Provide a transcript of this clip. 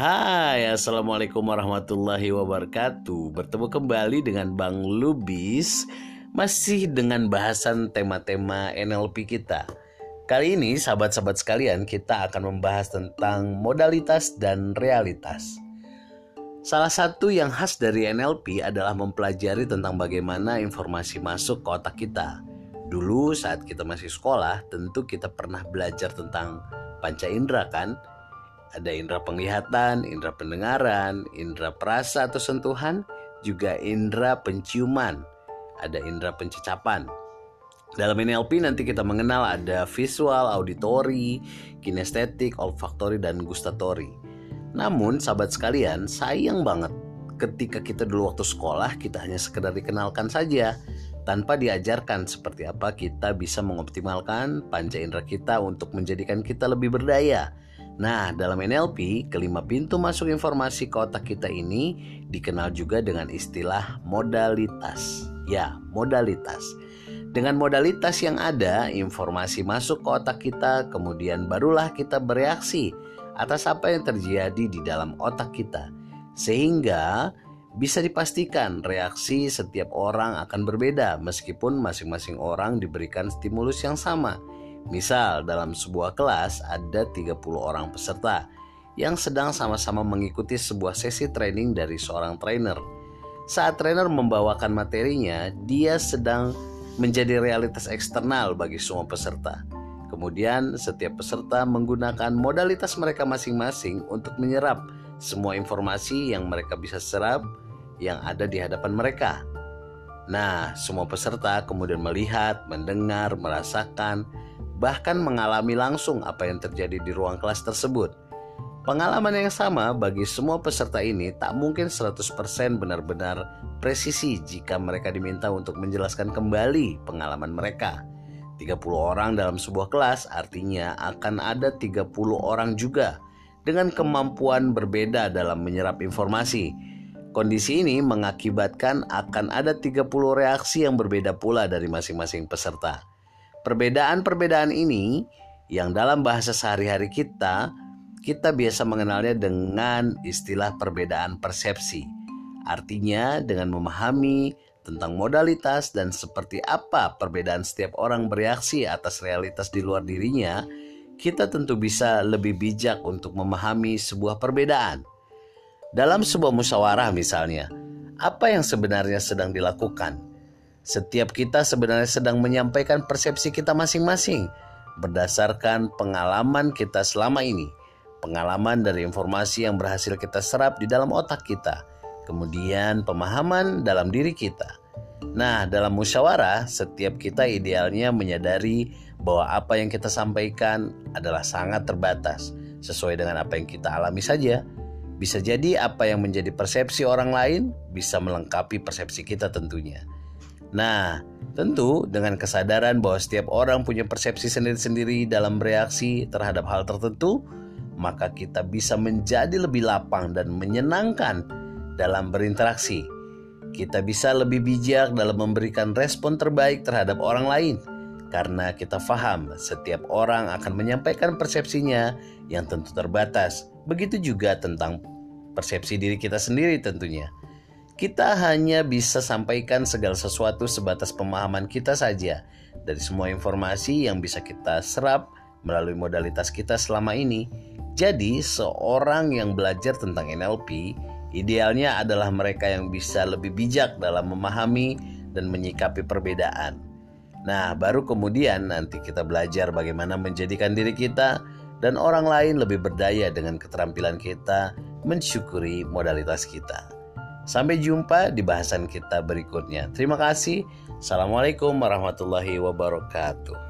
Hai, Assalamualaikum warahmatullahi wabarakatuh. Bertemu kembali dengan Bang Lubis Masih dengan bahasan tema-tema NLP kita. Kali ini sahabat-sahabat sekalian kita akan membahas tentang modalitas dan realitas. Salah satu yang khas dari NLP adalah mempelajari tentang bagaimana informasi masuk ke otak kita. Dulu saat kita masih sekolah tentu kita pernah belajar tentang panca indera kan ada indera penglihatan, indera pendengaran, indera perasa atau sentuhan, juga indera penciuman, ada indera pencecapan. Dalam NLP nanti kita mengenal ada visual, auditory, kinestetik, olfaktori, dan gustatory. Namun sahabat sekalian, sayang banget ketika kita dulu waktu sekolah kita hanya sekedar dikenalkan saja tanpa diajarkan seperti apa kita bisa mengoptimalkan panca indera kita untuk menjadikan kita lebih berdaya Nah, dalam NLP, kelima pintu masuk informasi ke otak kita ini dikenal juga dengan istilah modalitas. Ya, modalitas. Dengan modalitas yang ada, informasi masuk ke otak kita, kemudian barulah kita bereaksi atas apa yang terjadi di dalam otak kita. Sehingga bisa dipastikan reaksi setiap orang akan berbeda meskipun masing-masing orang diberikan stimulus yang sama. Misal dalam sebuah kelas ada 30 orang peserta yang sedang sama-sama mengikuti sebuah sesi training dari seorang trainer. Saat trainer membawakan materinya, dia sedang menjadi realitas eksternal bagi semua peserta. Kemudian setiap peserta menggunakan modalitas mereka masing-masing untuk menyerap semua informasi yang mereka bisa serap yang ada di hadapan mereka. Nah, semua peserta kemudian melihat, mendengar, merasakan, bahkan mengalami langsung apa yang terjadi di ruang kelas tersebut. Pengalaman yang sama bagi semua peserta ini tak mungkin 100% benar-benar presisi jika mereka diminta untuk menjelaskan kembali pengalaman mereka. 30 orang dalam sebuah kelas artinya akan ada 30 orang juga dengan kemampuan berbeda dalam menyerap informasi. Kondisi ini mengakibatkan akan ada 30 reaksi yang berbeda pula dari masing-masing peserta. Perbedaan-perbedaan ini yang dalam bahasa sehari-hari kita kita biasa mengenalnya dengan istilah perbedaan persepsi. Artinya dengan memahami tentang modalitas dan seperti apa perbedaan setiap orang bereaksi atas realitas di luar dirinya, kita tentu bisa lebih bijak untuk memahami sebuah perbedaan. Dalam sebuah musyawarah misalnya, apa yang sebenarnya sedang dilakukan? Setiap kita sebenarnya sedang menyampaikan persepsi kita masing-masing berdasarkan pengalaman kita selama ini, pengalaman dari informasi yang berhasil kita serap di dalam otak kita, kemudian pemahaman dalam diri kita. Nah, dalam musyawarah, setiap kita idealnya menyadari bahwa apa yang kita sampaikan adalah sangat terbatas, sesuai dengan apa yang kita alami saja. Bisa jadi apa yang menjadi persepsi orang lain bisa melengkapi persepsi kita tentunya. Nah, tentu dengan kesadaran bahwa setiap orang punya persepsi sendiri-sendiri dalam bereaksi terhadap hal tertentu, maka kita bisa menjadi lebih lapang dan menyenangkan dalam berinteraksi. Kita bisa lebih bijak dalam memberikan respon terbaik terhadap orang lain karena kita faham setiap orang akan menyampaikan persepsinya yang tentu terbatas. Begitu juga tentang persepsi diri kita sendiri tentunya. Kita hanya bisa sampaikan segala sesuatu sebatas pemahaman kita saja dari semua informasi yang bisa kita serap melalui modalitas kita selama ini. Jadi, seorang yang belajar tentang NLP idealnya adalah mereka yang bisa lebih bijak dalam memahami dan menyikapi perbedaan. Nah, baru kemudian nanti kita belajar bagaimana menjadikan diri kita dan orang lain lebih berdaya dengan keterampilan kita mensyukuri modalitas kita. Sampai jumpa di bahasan kita berikutnya. Terima kasih. Assalamualaikum warahmatullahi wabarakatuh.